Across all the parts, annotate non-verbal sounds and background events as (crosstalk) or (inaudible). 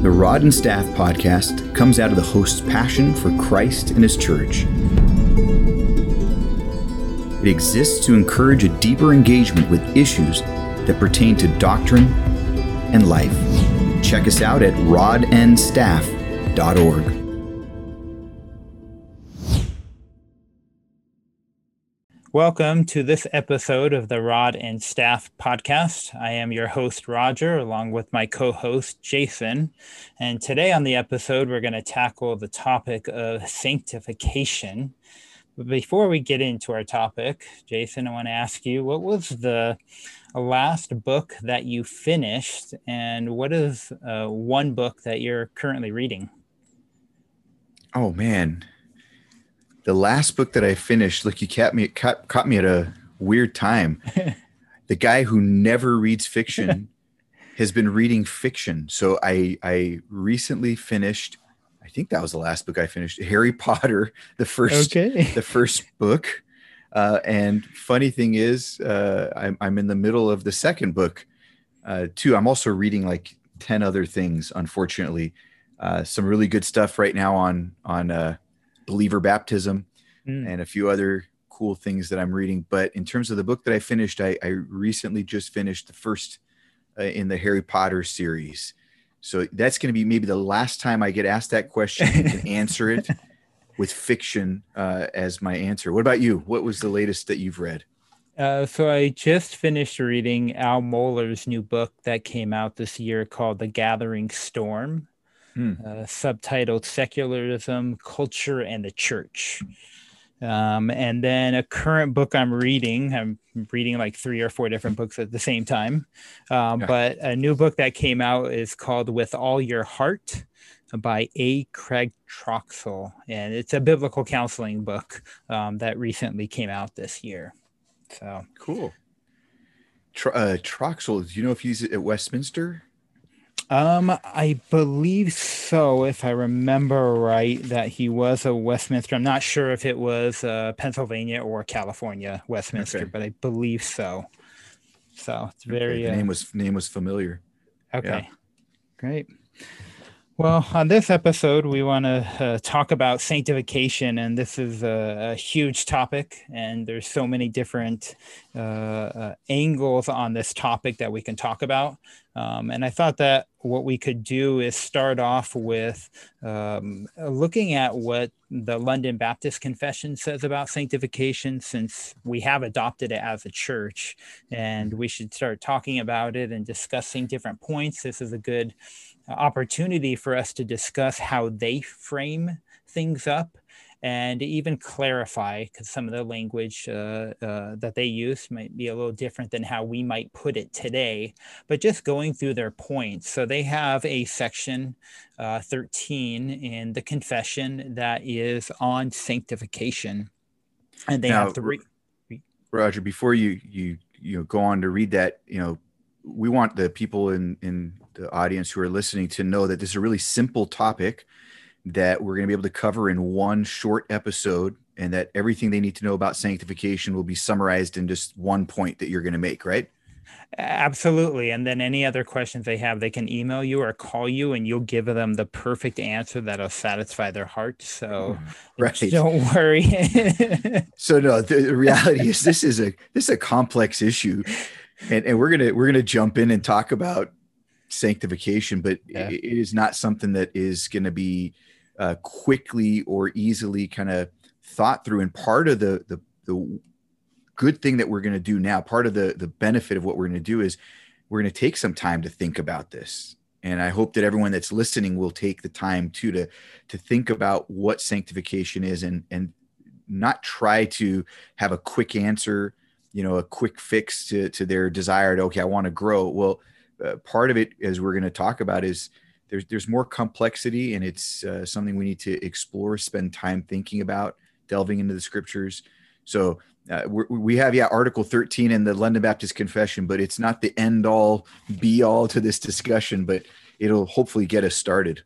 The Rod and Staff podcast comes out of the host's passion for Christ and his church. It exists to encourage a deeper engagement with issues that pertain to doctrine and life. Check us out at rodnstaff.org. Welcome to this episode of the Rod and Staff podcast. I am your host, Roger, along with my co host, Jason. And today on the episode, we're going to tackle the topic of sanctification. But before we get into our topic, Jason, I want to ask you what was the last book that you finished, and what is uh, one book that you're currently reading? Oh, man the last book that I finished, look, you caught me caught, caught me at a weird time. (laughs) the guy who never reads fiction (laughs) has been reading fiction. So I I recently finished. I think that was the last book I finished. Harry Potter, (laughs) the first okay. the first book. Uh, and funny thing is, uh, I'm, I'm in the middle of the second book uh, too. I'm also reading like ten other things. Unfortunately, uh, some really good stuff right now on on uh, believer baptism mm. and a few other cool things that I'm reading. But in terms of the book that I finished, I, I recently just finished the first uh, in the Harry Potter series. So that's going to be maybe the last time I get asked that question and (laughs) answer it with fiction uh, as my answer. What about you? What was the latest that you've read? Uh, so I just finished reading Al Mohler's new book that came out this year called The Gathering Storm hmm. uh, subtitled Secularism, Culture, and the Church. Um, and then a current book I'm reading, I'm reading like three or four different books at the same time. Um, yeah. But a new book that came out is called With All Your Heart by A. Craig Troxel. And it's a biblical counseling book um, that recently came out this year. So cool. Tr- uh, Troxel, do you know if he's at Westminster? Um, I believe so, if I remember right, that he was a Westminster. I'm not sure if it was uh, Pennsylvania or California Westminster, okay. but I believe so. So it's very. Okay. The name uh, was name was familiar. Okay, yeah. great. Well, on this episode, we want to uh, talk about sanctification, and this is a, a, huge topic, and there's so many different uh, uh, angles on this topic that we can talk about. Um, and I thought that what we could do is start off with um, looking at what the London Baptist Confession says about sanctification, since we have adopted it as a church, and we should start talking about it and discussing different points. This is a good opportunity for us to discuss how they frame things up and even clarify because some of the language uh, uh, that they use might be a little different than how we might put it today but just going through their points so they have a section uh, 13 in the confession that is on sanctification and they now, have three. roger before you you you know, go on to read that you know we want the people in in the audience who are listening to know that this is a really simple topic that we're going to be able to cover in one short episode and that everything they need to know about sanctification will be summarized in just one point that you're going to make right? Absolutely and then any other questions they have they can email you or call you and you'll give them the perfect answer that'll satisfy their heart so (laughs) right. don't worry. So no the reality is this is a this is a complex issue and, and we're gonna we're gonna jump in and talk about sanctification, but yeah. it is not something that is going to be uh, quickly or easily kind of thought through. And part of the the, the good thing that we're going to do now, part of the the benefit of what we're going to do is we're going to take some time to think about this. And I hope that everyone that's listening will take the time too to to think about what sanctification is and and not try to have a quick answer, you know, a quick fix to to their desire to okay, I want to grow. Well, uh, part of it, as we're going to talk about, is there's there's more complexity, and it's uh, something we need to explore, spend time thinking about, delving into the scriptures. So uh, we have yeah Article 13 in the London Baptist Confession, but it's not the end all be all to this discussion, but it'll hopefully get us started.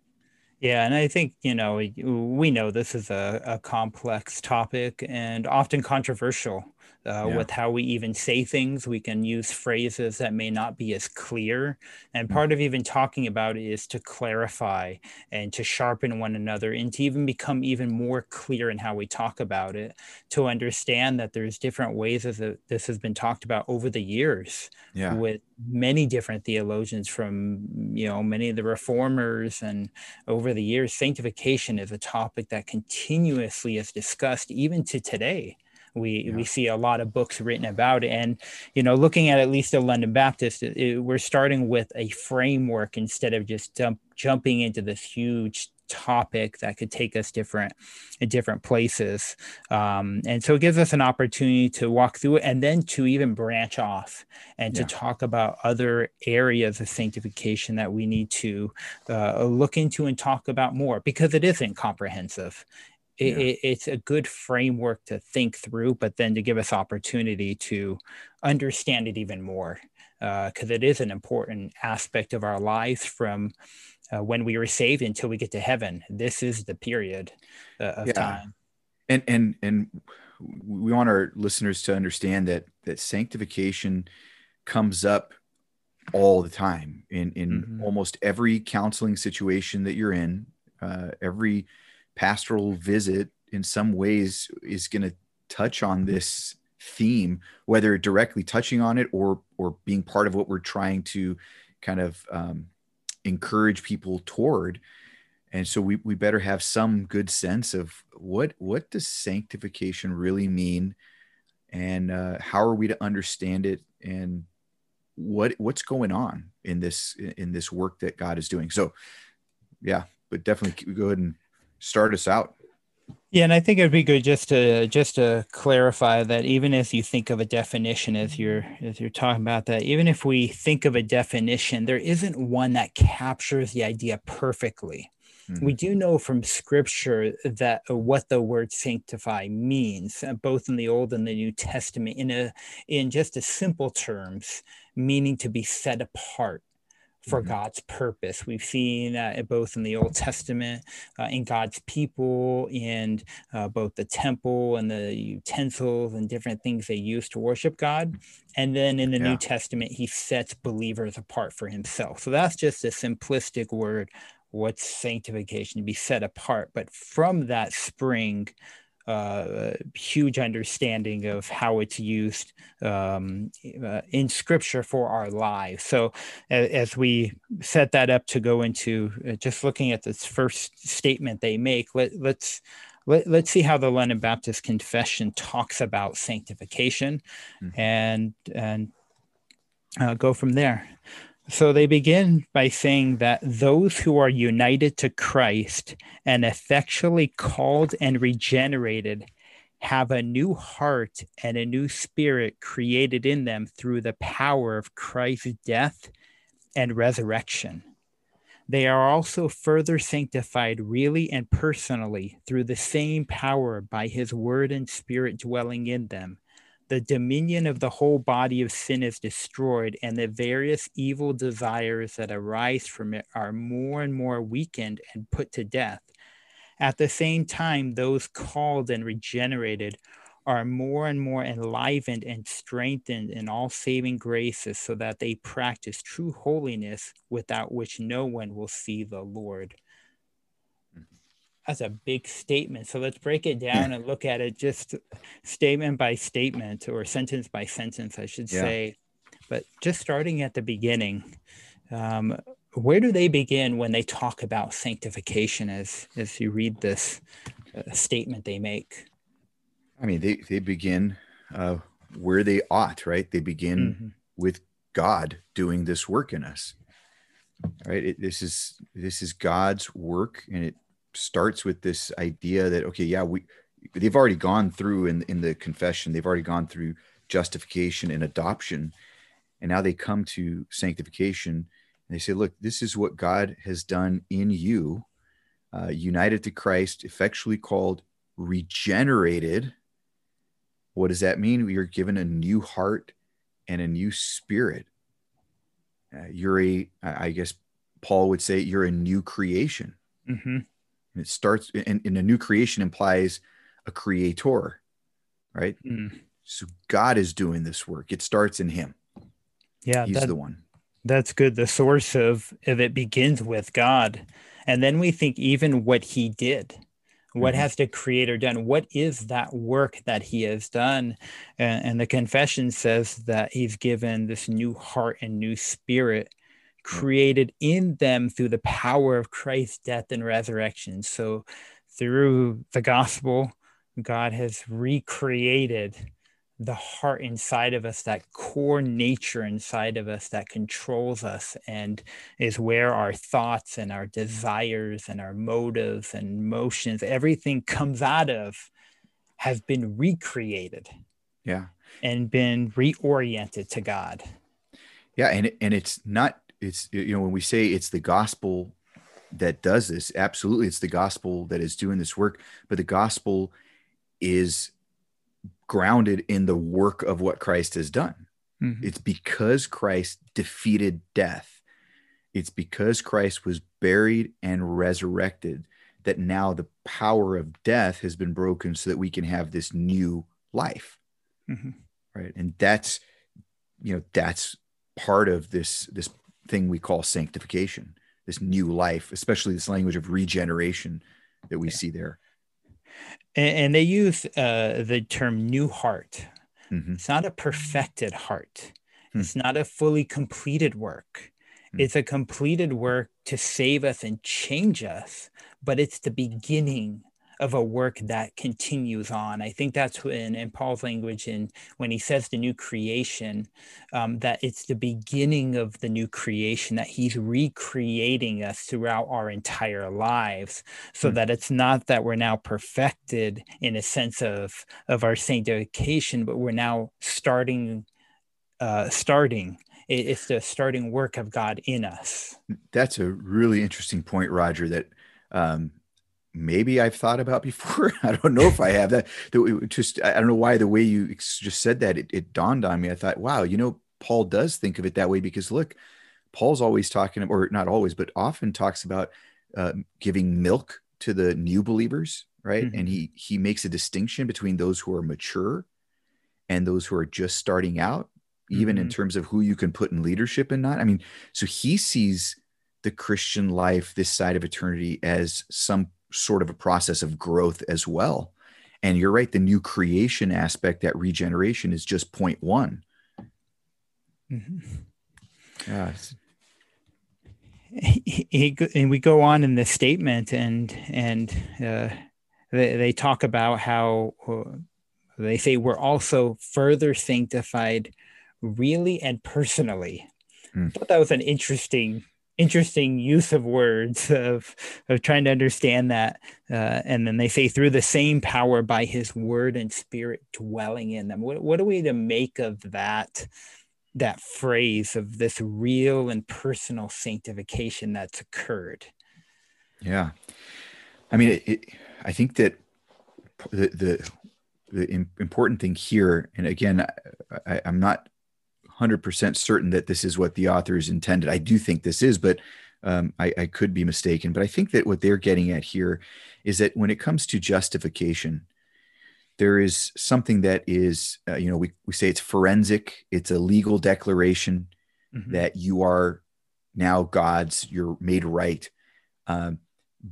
Yeah, and I think you know we know this is a, a complex topic and often controversial. Uh, yeah. with how we even say things. We can use phrases that may not be as clear. And mm-hmm. part of even talking about it is to clarify and to sharpen one another and to even become even more clear in how we talk about it, to understand that there's different ways as this has been talked about over the years yeah. with many different theologians from, you know, many of the reformers and over the years. Sanctification is a topic that continuously is discussed even to today we yeah. we see a lot of books written about it and you know looking at at least the london baptist it, it, we're starting with a framework instead of just dump, jumping into this huge topic that could take us different different places um, and so it gives us an opportunity to walk through it and then to even branch off and yeah. to talk about other areas of sanctification that we need to uh, look into and talk about more because it isn't comprehensive it, yeah. it, it's a good framework to think through, but then to give us opportunity to understand it even more, because uh, it is an important aspect of our lives from uh, when we were saved until we get to heaven. This is the period uh, of yeah. time. And and and we want our listeners to understand that that sanctification comes up all the time in in mm-hmm. almost every counseling situation that you're in, uh, every pastoral visit in some ways is going to touch on this theme whether directly touching on it or or being part of what we're trying to kind of um, encourage people toward. And so we, we better have some good sense of what what does sanctification really mean? And uh, how are we to understand it? And what what's going on in this in this work that god is doing? So yeah but definitely go ahead and start us out. Yeah, and I think it'd be good just to just to clarify that even as you think of a definition as you're as you're talking about that, even if we think of a definition, there isn't one that captures the idea perfectly. Mm-hmm. We do know from scripture that uh, what the word sanctify means, uh, both in the Old and the New Testament, in a in just a simple terms, meaning to be set apart for mm-hmm. God's purpose. We've seen uh, both in the Old Testament, uh, in God's people, and uh, both the temple and the utensils and different things they use to worship God. And then in the yeah. New Testament, he sets believers apart for himself. So that's just a simplistic word. What's sanctification? To be set apart. But from that spring, uh, huge understanding of how it's used um, uh, in scripture for our lives. So, as, as, we set that up to go into uh, just looking at this first statement they make, let, let's let, us see how the London Baptist Confession talks about sanctification, mm-hmm. and and uh, go from there. So they begin by saying that those who are united to Christ and effectually called and regenerated have a new heart and a new spirit created in them through the power of Christ's death and resurrection. They are also further sanctified really and personally through the same power by his word and spirit dwelling in them the dominion of the whole body of sin is destroyed, and the various evil desires that arise from it are more and more weakened and put to death. At the same time, those called and regenerated are more and more enlivened and strengthened in all saving graces so that they practice true holiness without which no one will see the Lord that's a big statement. So let's break it down and look at it just statement by statement or sentence by sentence, I should yeah. say. But just starting at the beginning, um, where do they begin when they talk about sanctification as as you read this uh, statement they make? I mean, they they begin uh, where they ought, right? They begin mm-hmm. with God doing this work in us, right? It, this is this is God's work, and it starts with this idea that okay yeah we they've already gone through in in the confession they've already gone through justification and adoption. And now they come to sanctification and they say look this is what god has done in you uh, united to christ effectually called regenerated. What does that mean? You're given a new heart and a new spirit. Uh, you're a i guess paul would say you're a new creation. Mm-hmm. And it starts and, and a new creation implies a creator, right? Mm. So God is doing this work. It starts in Him. Yeah, He's that, the one. That's good. The source of, of it begins with God. And then we think even what He did. What mm-hmm. has the creator done? What is that work that he has done? And, and, the confession says that he's given this new heart and new spirit created in them through the power of Christ's death and resurrection. So, through the gospel, God has recreated the heart inside of us, that core nature inside of us that controls us and is where our thoughts and our desires and our motives and motions, everything comes out of, has been recreated. Yeah. And been reoriented to God. Yeah. And, and it's not, it's, you know, when we say it's the gospel that does this, absolutely, it's the gospel that is doing this work, but the gospel is grounded in the work of what Christ has done. Mm-hmm. It's because Christ defeated death. It's because Christ was buried and resurrected that now the power of death has been broken so that we can have this new life. Mm-hmm. Right. And that's, you know, that's part of this, this thing we call sanctification, this new life, especially this language of regeneration that we yeah. see there and, and they use uh, the term new heart. Mm-hmm. It's not a perfected heart. Mm-hmm. It's not a fully completed work. Mm-hmm. It's a completed work to save us and change us, but it's the beginning of a work that continues on. I think that's when, in Paul's language, and when he says the new creation, um, that it's the beginning of the new creation, that he's recreating us throughout our entire lives, so mm that it's not that we're now perfected in a sense of of our sanctification, but we're now starting, uh, starting it's the starting work of God in us. That's a really interesting point, Roger. That um, maybe I've thought about before. (laughs) I don't know if I have that. Just I don't know why the way you just said that it, it, dawned on me. I thought, wow, you know, Paul does think of it that way because look, Paul's always talking, or not always, but often talks about uh, giving milk to the new believers, right? Mm-hmm. And he he makes a distinction between those who are mature and those who are just starting out, even mm-hmm. in terms of who you can put in leadership and not. I mean, so he sees the Christian life, this side of eternity, as some sort of a process of growth as well. And you're right, the new creation aspect, that regeneration is just point one. Mm-hmm. Yeah. He, he, and we go on in this statement and and uh, they, they talk about how uh, they say we're also further sanctified really and personally. Mm. I thought that was an interesting interesting use of words (laughs) of of trying to understand that uh, and then they say through the same power by his word and spirit dwelling in them. What, what are we to make of that that phrase of this real and personal sanctification that's occurred? Yeah. I mean it, it, i think that the, the the important thing here and again I, i'm not 100% certain that this is what the authors intended. I do think this is, but um, I, I, could be mistaken. But I think that what they're getting at here is that when it comes to justification, there is something that is, uh, you know, we, we say it's forensic, it's a legal declaration mm-hmm. that you are now God's, you're made right. Um,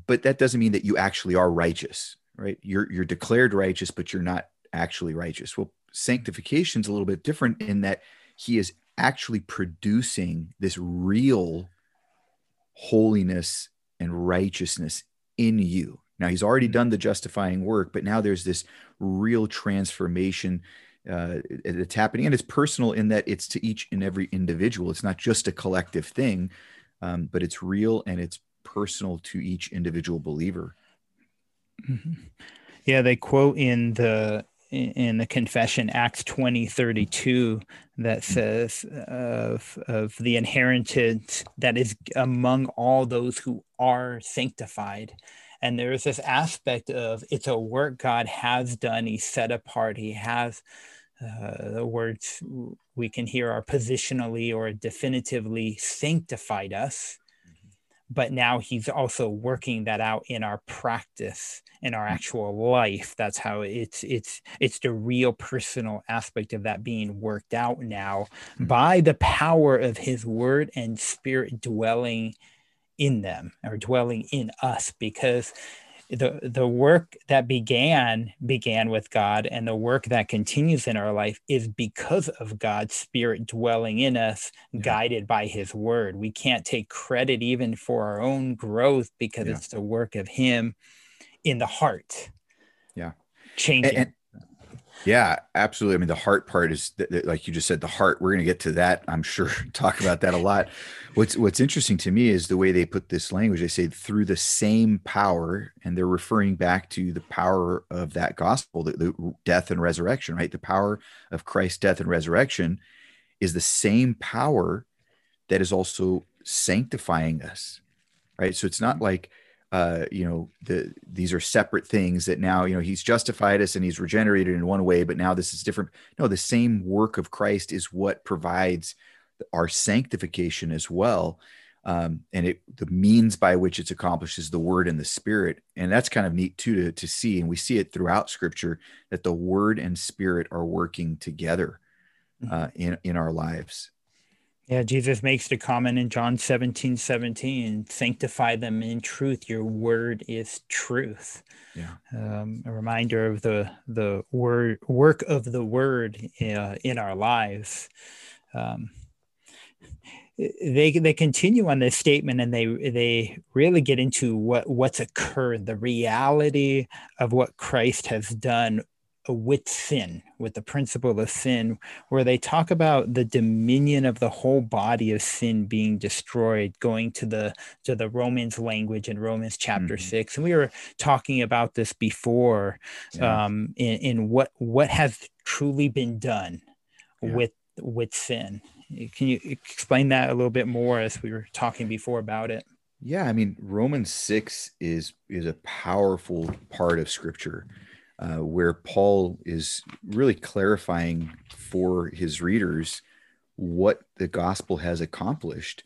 but that doesn't mean that you actually are righteous, right? You're, you're declared righteous, but you're not actually righteous. Well, sanctification is a little bit different in that he is actually producing this real holiness and righteousness in you. Now, he's already mm-hmm. done the justifying work, but now there's this real transformation uh, that's happening. And it's personal in that it's to each and every individual. It's not just a collective thing, um, but it's real and it's personal to each individual believer. Mm-hmm. Yeah, they quote in the in the confession acts 20 32 that says of, of the inheritance that is among all those who are sanctified. And there's this aspect of it's a work god has done. He set apart. He has uh, the words we can hear are positionally or definitively sanctified us but now he's also working that out in our practice in our actual life that's how it's it's it's the real personal aspect of that being worked out now mm-hmm. by the power of his word and spirit dwelling in them or dwelling in us because the the work that began began with God and the work that continues in our life is because of God's spirit dwelling in us yeah. guided by his word we can't take credit even for our own growth because yeah. it's the work of him in the heart yeah changing and, yeah, absolutely. I mean, the heart part is like you just said, the heart. We're going to get to that. I'm sure (laughs) talk about that a lot. What's What's interesting to me is the way they put this language. They say through the same power, and they're referring back to the power of that gospel, the, the death and resurrection. Right, the power of Christ's death and resurrection is the same power that is also sanctifying us. Right, so it's not like uh, you know, the these are separate things that now, you know, he's justified us and he's regenerated in one way, but now this is different. No, the same work of Christ is what provides our sanctification as well. Um, and it the means by which it's accomplished is the word and the spirit. And that's kind of neat too to, to see. And we see it throughout scripture that the word and spirit are working together mm-hmm. uh, in, in our lives. Yeah, Jesus makes the comment in John 17, 17, sanctify them in truth. Your word is truth. Yeah. Um, a reminder of the the word work of the word uh, in our lives. Um, they they continue on this statement and they they really get into what what's occurred, the reality of what Christ has done with sin, with the principle of sin, where they talk about the dominion of the whole body of sin being destroyed, going to the to the Romans language in Romans chapter mm-hmm. six. And we were talking about this before yeah. um, in, in what what has truly been done yeah. with with sin. Can you explain that a little bit more as we were talking before about it? Yeah, I mean Romans six is is a powerful part of Scripture uh, where Paul is really clarifying for his readers what the gospel has accomplished.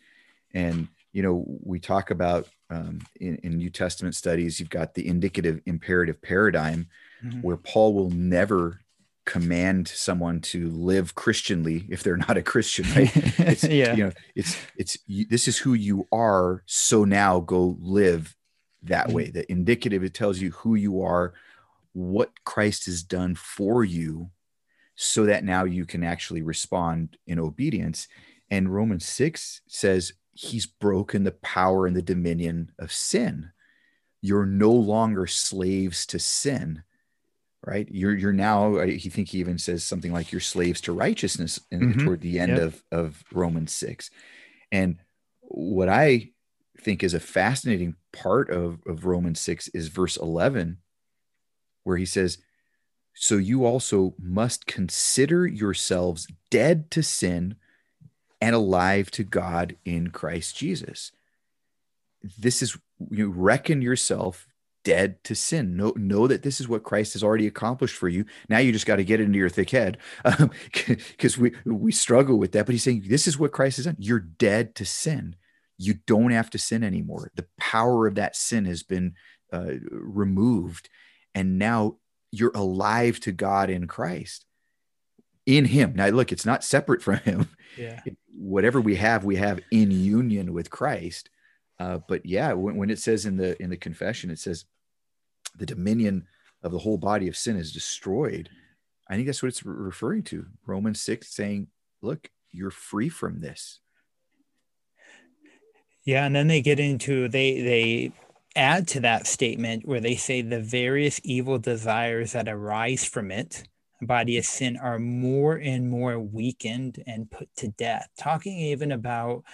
And, you know, we talk about um, in, in, New Testament studies, you've got the indicative imperative paradigm mm-hmm. where Paul will never command someone to live Christianly if they're not a Christian, right? (laughs) It's, yeah. You know, it's, it's, this is who you are. So now go live that mm-hmm. way. The indicative, it tells you who you are, what Christ has done for you so that now you can actually respond in obedience. And Romans 6 says he's broken the power and the dominion of sin. You're no longer slaves to sin, right? You're you're now. I think he even says something like you're slaves to righteousness in, mm-hmm. toward the end yep. of of Romans six. And what I think is a fascinating part of of Romans six is verse eleven, where he says, So you also must consider yourselves dead to sin and alive to God in Christ Jesus. This is you reckon yourself dead to sin. Know, know that this is what Christ has already accomplished for you. Now you just got to get it into your thick head because um, (laughs) we, we struggle with that. But he's saying, This is what Christ has done. You're dead to sin. You don't have to sin anymore. The power of that sin has been uh, removed and now you're alive to God in Christ in him. Now look, it's not separate from him. (laughs) Yeah. Whatever we have, we have in union with Christ. Uh, but yeah, when, when it says in the in the confession, it says the dominion of the whole body of sin is destroyed. I think that's what it's referring to. Romans 6 saying, look, you're free from this. Yeah, and then they get into they they add to that statement where they say the various evil desires that arise from it, body of sin, are more and more weakened and put to death. Talking even about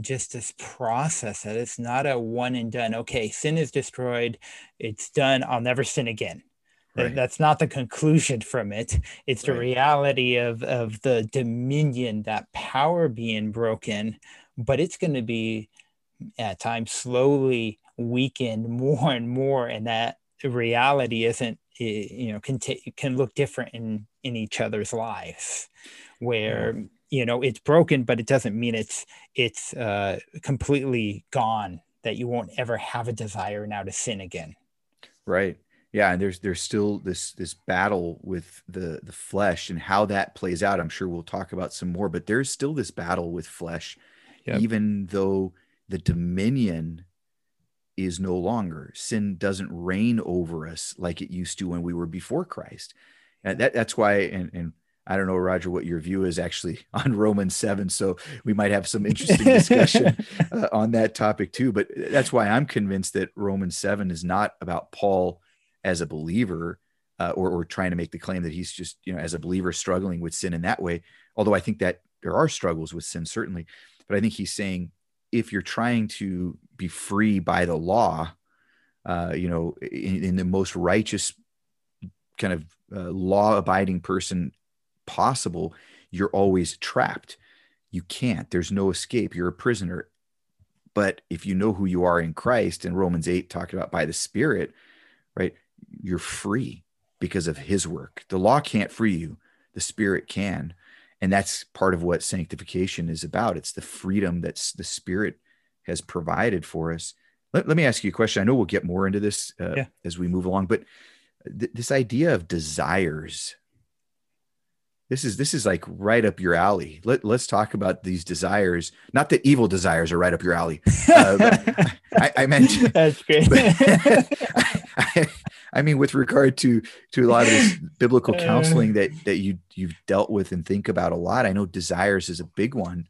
just this process that it's not a one and done. Okay, sin is destroyed, it's done, I'll never sin again. Right. That's not the conclusion from it. It's the right. reality of, of the dominion, that power being broken, but it's going to be at times slowly weakened (laughs) more and more and that reality isn't you know can t- can look different in in each other's lives where yeah. you know it's broken but it doesn't mean it's it's uh completely gone that you won't ever have a desire now to sin again. Right. Yeah, and there's there's still this this battle with the the flesh and how that plays out. I'm sure we'll talk about some more, but there's still this battle with flesh, yep. even though the dominion is no longer. Sin doesn't reign over us like it used to when we were before Christ. And that, that's why, and, and I don't know, Roger, what your view is actually (laughs) on Romans 7. So we might have some interesting discussion (laughs) uh, on that topic too. But that's why I'm convinced that Romans 7 is not about Paul as a believer uh, or, or trying to make the claim that he's just, you know, as a believer struggling with sin in that way. Although I think that there are struggles with sin, certainly. But I think he's saying if you're trying to be free by the law, uh, you know, in, in, the most righteous kind of uh, law abiding person possible, you're always trapped. You can't, there's no escape. You're a prisoner. But if you know who you are in Christ, and Romans 8 talked about by the Spirit, right, you're free because of his work. The law can't free you, the Spirit can and that's part of what sanctification is about. It's the freedom that the spirit has provided for us. Let, let me ask you a question. I know we'll get more into this uh, yeah. as we move along but th- this idea of desires this is this is like right up your alley. Let, let's talk about these desires. Not that evil desires are right up your alley uh, (laughs) I, I, meant that's great. (laughs) (laughs) I, I mean, with regard to to a lot of this (laughs) biblical uh. counseling that that you you've dealt with and think about a lot, I know desires is a big one.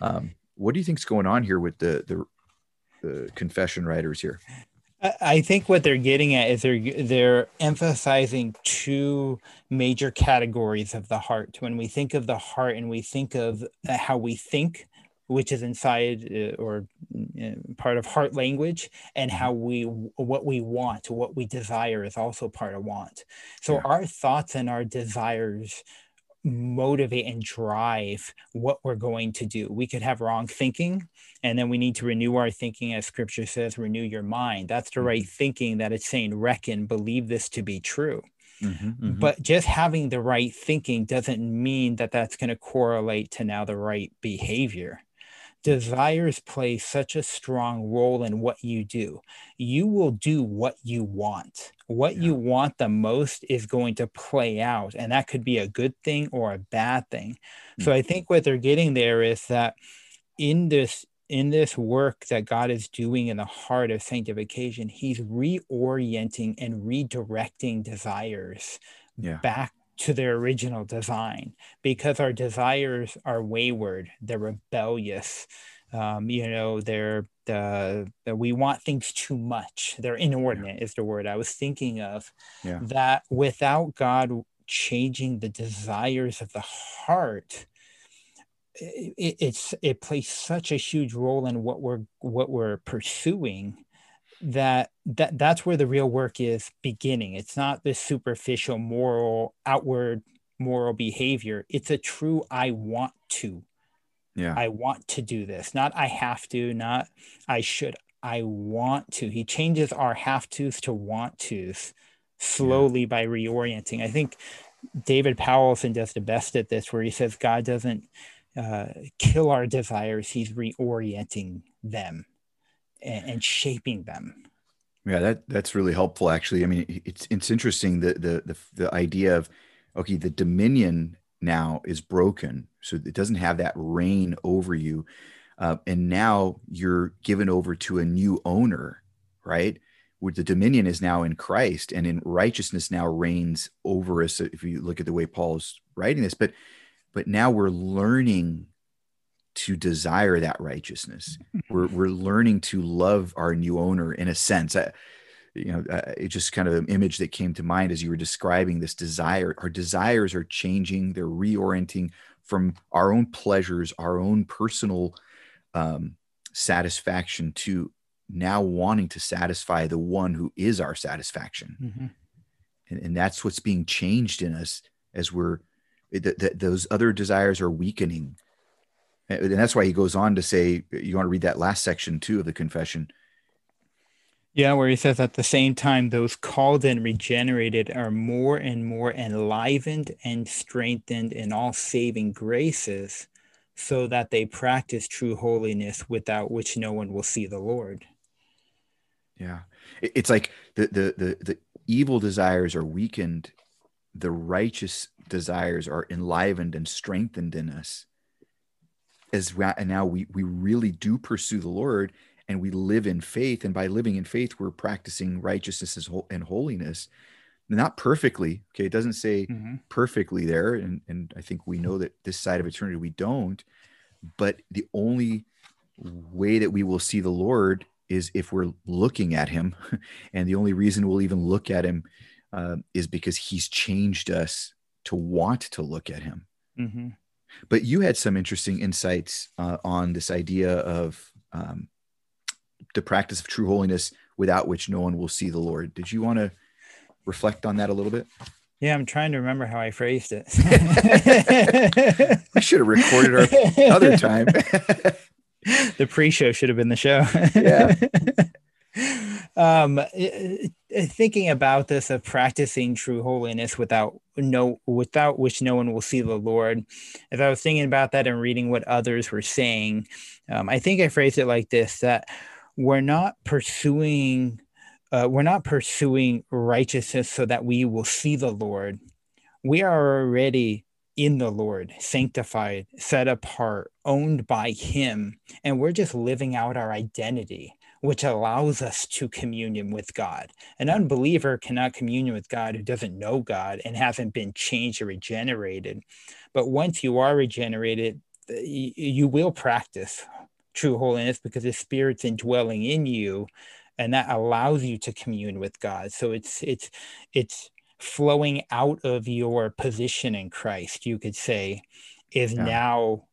Um, what do you think's going on here with the the, the confession writers here? I think what they're getting at is they're they're emphasizing two major categories of the heart. When we think of the heart and we think of how we think, which is inside uh, or uh, part of heart language and how we what we want what we desire is also part of want so yeah. our thoughts and our desires motivate and drive what we're going to do we could have wrong thinking and then we need to renew our thinking as scripture says renew your mind that's the right mm-hmm. thinking that it's saying reckon believe this to be true Mm-hmm, mm-hmm. But just having the right thinking doesn't mean that that's going to correlate to now the right behavior desires play such a strong role in what you do. You will do what you want. What yeah. you want the most is going to play out, and that could be a good thing or a bad thing. Mm-hmm. So I think what they're getting there is that in this in this work that God is doing in the heart of sanctification, He's reorienting and redirecting desires yeah. back to their original design because our desires are wayward, they're rebellious. Um, you know, they're uh, we want things too much. They're inordinate yeah. is the word I was thinking of. Yeah. That without God changing the desires of the heart, it, it's it plays such a huge role in what we're what we're pursuing that that that's where the real work is beginning. It's not this superficial moral outward moral behavior. It's a true i want to. Yeah. I want to do this. Not i have to not i should i want to. He changes our have to's to want to's slowly yeah. by reorienting. I think david powlison does the best at this where he says god doesn't uh, kill our desires. He's reorienting them and, and shaping them. Yeah, that that's really helpful. Actually, I mean, it's it's interesting the the the, the idea of okay, the dominion now is broken, so it doesn't have that reign over you, uh, and now you're given over to a new owner, right? Where the dominion is now in Christ, and in righteousness now reigns over us. If you look at the way Paul's writing this, but but now we're learning to desire that righteousness. (laughs) we're we're learning to love our new owner in a sense. I, you know, uh, it just kind of an image that came to mind as you were describing this desire. Our desires are changing; they're reorienting from our own pleasures, our own personal um, satisfaction, to now wanting to satisfy the one who is our satisfaction. Mm-hmm. And, and that's what's being changed in us as we're that those other desires are weakening and that's why he goes on to say you want to read that last section too of the confession yeah where he says at the same time those called and regenerated are more and more enlivened and strengthened in all saving graces so that they practice true holiness without which no one will see the lord Yeah. It's like the the the, the evil desires are weakened, the righteous desires are enlivened and strengthened in us. As we, and now we we really do pursue the Lord and we live in faith, and by living in faith, we're practicing righteousness and holiness. Not perfectly, okay. It doesn't say mm-hmm. perfectly there, and and I think we know that this side of eternity we don't. But the only way that we will see the Lord is if we're looking at him. (laughs) And the only reason we'll even look at him uh, is because he's changed us to want to look at him. Mm-hmm. But you had some interesting insights uh, on this idea of um, the practice of true holiness without which no one will see the Lord. Did you want to reflect on that a little bit? Yeah, I'm trying to remember how I phrased it. (laughs) I should have recorded our other time. (laughs) the pre-show should have been the show. yeah. (laughs) um thinking about this of practicing true holiness without no without which no one will see the lord as i was thinking about that and reading what others were saying um, i think i phrased it like this that we're not pursuing uh, we're not pursuing righteousness so that we will see the lord we are already in the Lord, sanctified, set apart, owned by Him. And we're just living out our identity, which allows us to communion with God. An unbeliever cannot communion with God who doesn't know God and haven't been changed or regenerated. But once you are regenerated, uh, you will practice true holiness because the Spirit's indwelling in you and that allows you to commune with God. So it's it's it's flowing out of your position in Christ, you could say, is yeah. now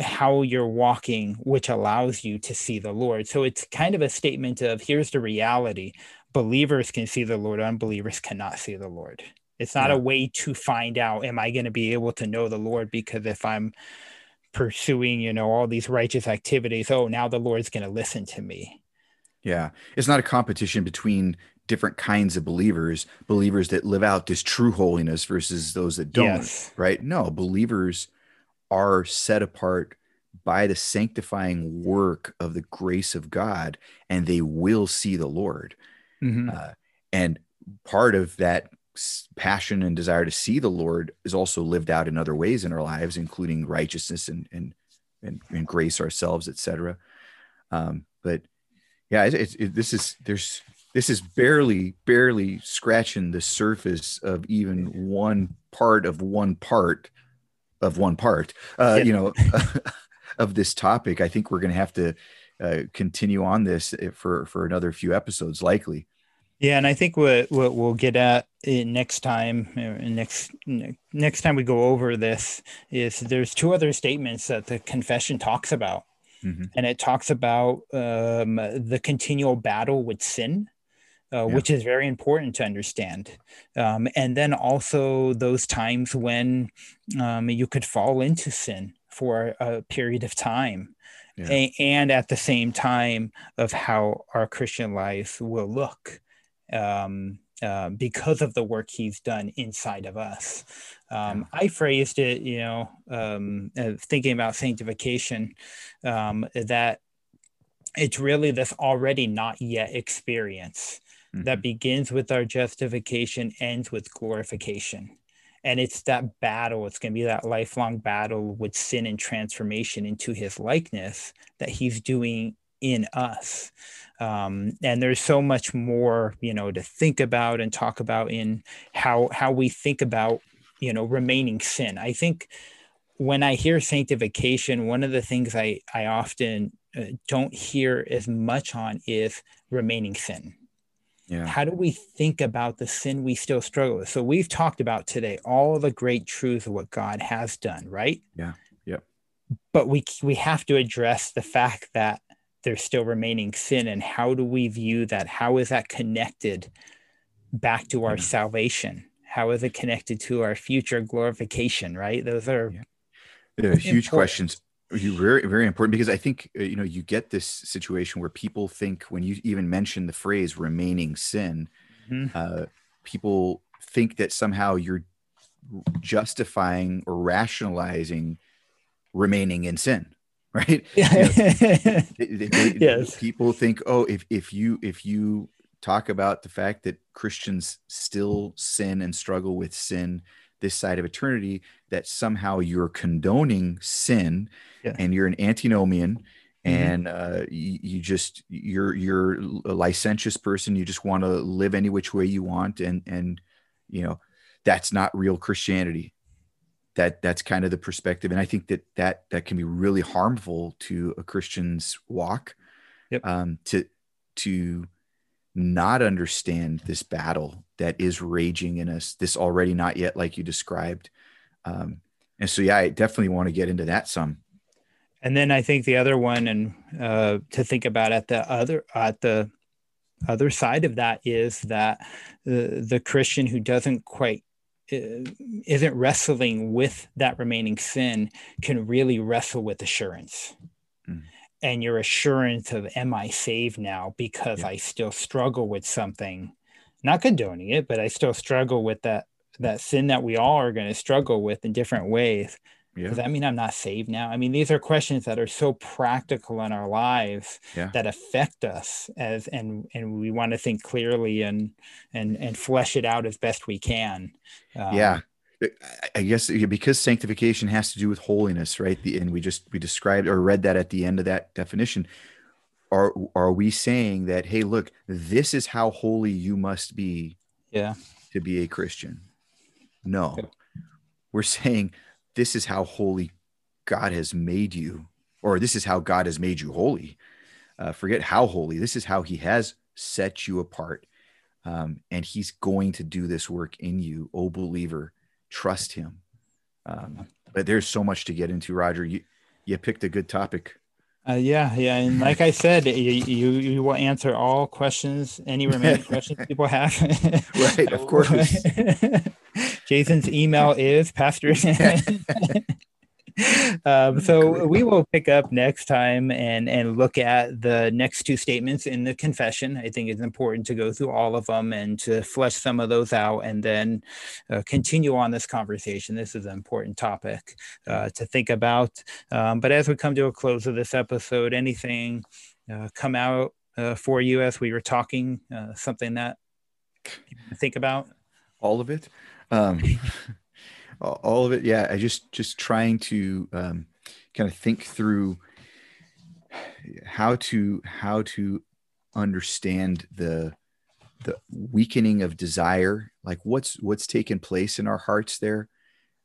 how you're walking, which allows you to see the Lord. So it's kind of a statement of here's the reality believers can see the Lord, unbelievers cannot see the Lord. It's not yeah. a way to find out, am I going to be able to know the Lord? Because if I'm pursuing, you know, all these righteous activities, oh, now the Lord's going to listen to me. Yeah. It's not a competition between different kinds of believers believers that live out this true holiness versus those that don't yes. right no believers are set apart by the sanctifying work of the grace of god and they will see the lord mm-hmm. uh, and part of that passion and desire to see the lord is also lived out in other ways in our lives including righteousness and and and, and grace ourselves etc um, but yeah it, it, this is there's this is barely barely scratching the surface of even one part of one part of one part uh, yeah. you know (laughs) of this topic i think we're going to have to uh, continue on this for for another few episodes likely yeah and i think what what we'll get at next time uh, next next time we go over this is there's two other statements that the confession talks about mm-hmm. and it talks about um, the continual battle with sin uh, yeah. which is very important to understand. Um, and then also those times when um, you could fall into sin for a period of time. Yeah. A- and at the same time of how our Christian life will look um, uh, because of the work he's done inside of us. Um, I phrased it, you know, um, uh, thinking about sanctification, um, that it's really this already not yet experience mm-hmm. that begins with our justification, ends with glorification. And it's that battle, it's going to be that lifelong battle with sin and transformation into his likeness that he's doing in us. Um, and there's so much more, you know, to think about and talk about in how how we think about, you know, remaining sin. I think when I hear sanctification, one of the things I I often uh, don't hear as much on is remaining sin yeah. How do we think about the sin we still struggle with? So we've talked about today all the great truths of what God has done, right? Yeah. Yep. But we we have to address the fact that there's still remaining sin and how do we view that? How is that connected back to our yeah. salvation? How is it connected to our future glorification, right? Those are yeah. Yeah, huge questions you very very important because i think uh, you know you get this situation where people think when you even mention the phrase remaining sin mm-hmm. uh, people think that somehow you're justifying or rationalizing remaining in sin (laughs) right? (laughs) Yeah. You know, they- they- Yes. People think, oh, if if you if you talk about the fact that Christians still sin and struggle with sin this side of eternity, that somehow you're condoning sin Yeah. and you're an antinomian Mhm. and uh, you, you just you're you're a licentious person. You just want to live any which way you want, and and you know that's not real Christianity. That that's kind of the perspective, and I think that that that can be really harmful to a Christian's walk. Yep. Um, to to not understand this battle that is raging in us, this already not yet like you described. Um, and so, yeah, I definitely want to get into that some. And then I think the other one, and uh, to think about at the other at the other side of that is that the the Christian who doesn't quite uh, isn't wrestling with that remaining sin can really wrestle with assurance. Mm. And your assurance of am I saved now because Yeah. I still struggle with something, not condoning it, but I still struggle with that that sin that we all are going to struggle with in different ways. Yeah. Does that mean I'm not saved now? I mean, these are questions that are so practical in our lives Yeah. that affect us as and and we want to think clearly and and and flesh it out as best we can. Um, yeah I- guess because sanctification has to do with holiness right the and we just we described or read that at the end of that definition are are we saying that hey look this is how holy you must be Yeah. to be a christian? No. We're saying this is how holy god has made you or this is how god has made you holy. Uh, forget how holy. This is how he has set you apart. Um, and he's going to do this work in you oh believer. Trust him. Um, but there's so much to get into roger. You you picked a good topic Uh, yeah, yeah, and like I said, you, you you will answer all questions, any remaining (laughs) questions people have. Right, of course. (laughs) Jason's email is pastor. (laughs) (laughs) um, so we will pick up next time and and look at the next two statements in the confession. I think it's important to go through all of them and to flesh some of those out, and then uh, continue on this conversation. This is an important topic uh, to think about. Um, but as we come to a close of this episode, anything uh, come out uh, for you as we were talking? Uh, something that you think about? all of it um (laughs) all of it. Yeah i just just trying to um kind of think through how to how to understand the the weakening of desire. Like what's what's taken place in our hearts there?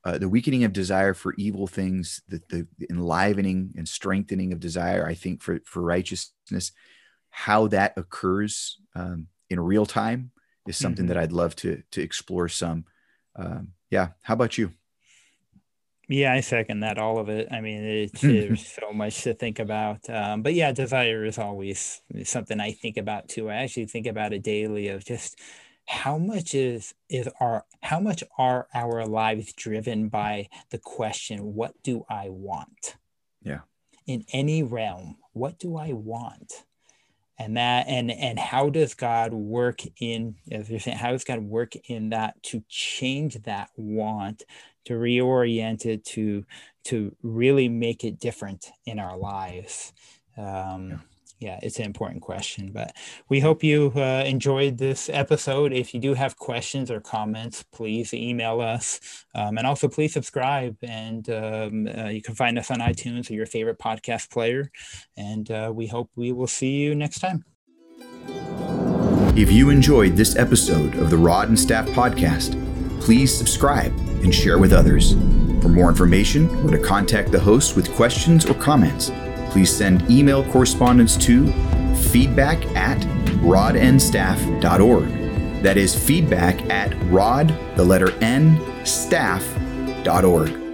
Uh, the weakening of desire for evil things the, the enlivening and strengthening of desire i think for for righteousness. How that occurs um, in real time is something Mhm. that i'd love to to explore some um, yeah how about you Yeah, I second that. All of it. I mean, it's, there's so much to think about. Um, but yeah, desire is always something I think about too. I actually think about it daily of just how much is is our how much are our lives driven by the question, what do I want? Yeah. In any realm, what do I want? And that and and how does god work in as you're saying how does god work in that to change that want to reorient it to to really make it different in our lives um. Yeah, it's an important question but we hope you uh, enjoyed this episode if you do have questions or comments please email us um, and also please subscribe and um, uh, you can find us on itunes or your favorite podcast player and uh, we hope we will see you next time. If you enjoyed this episode of the Rod and Staff Podcast, please subscribe and share with others. For more information or to contact the host with questions or comments, please send email correspondence to feedback at rodnstaff.org. That is feedback at rod, the letter N, staff.org.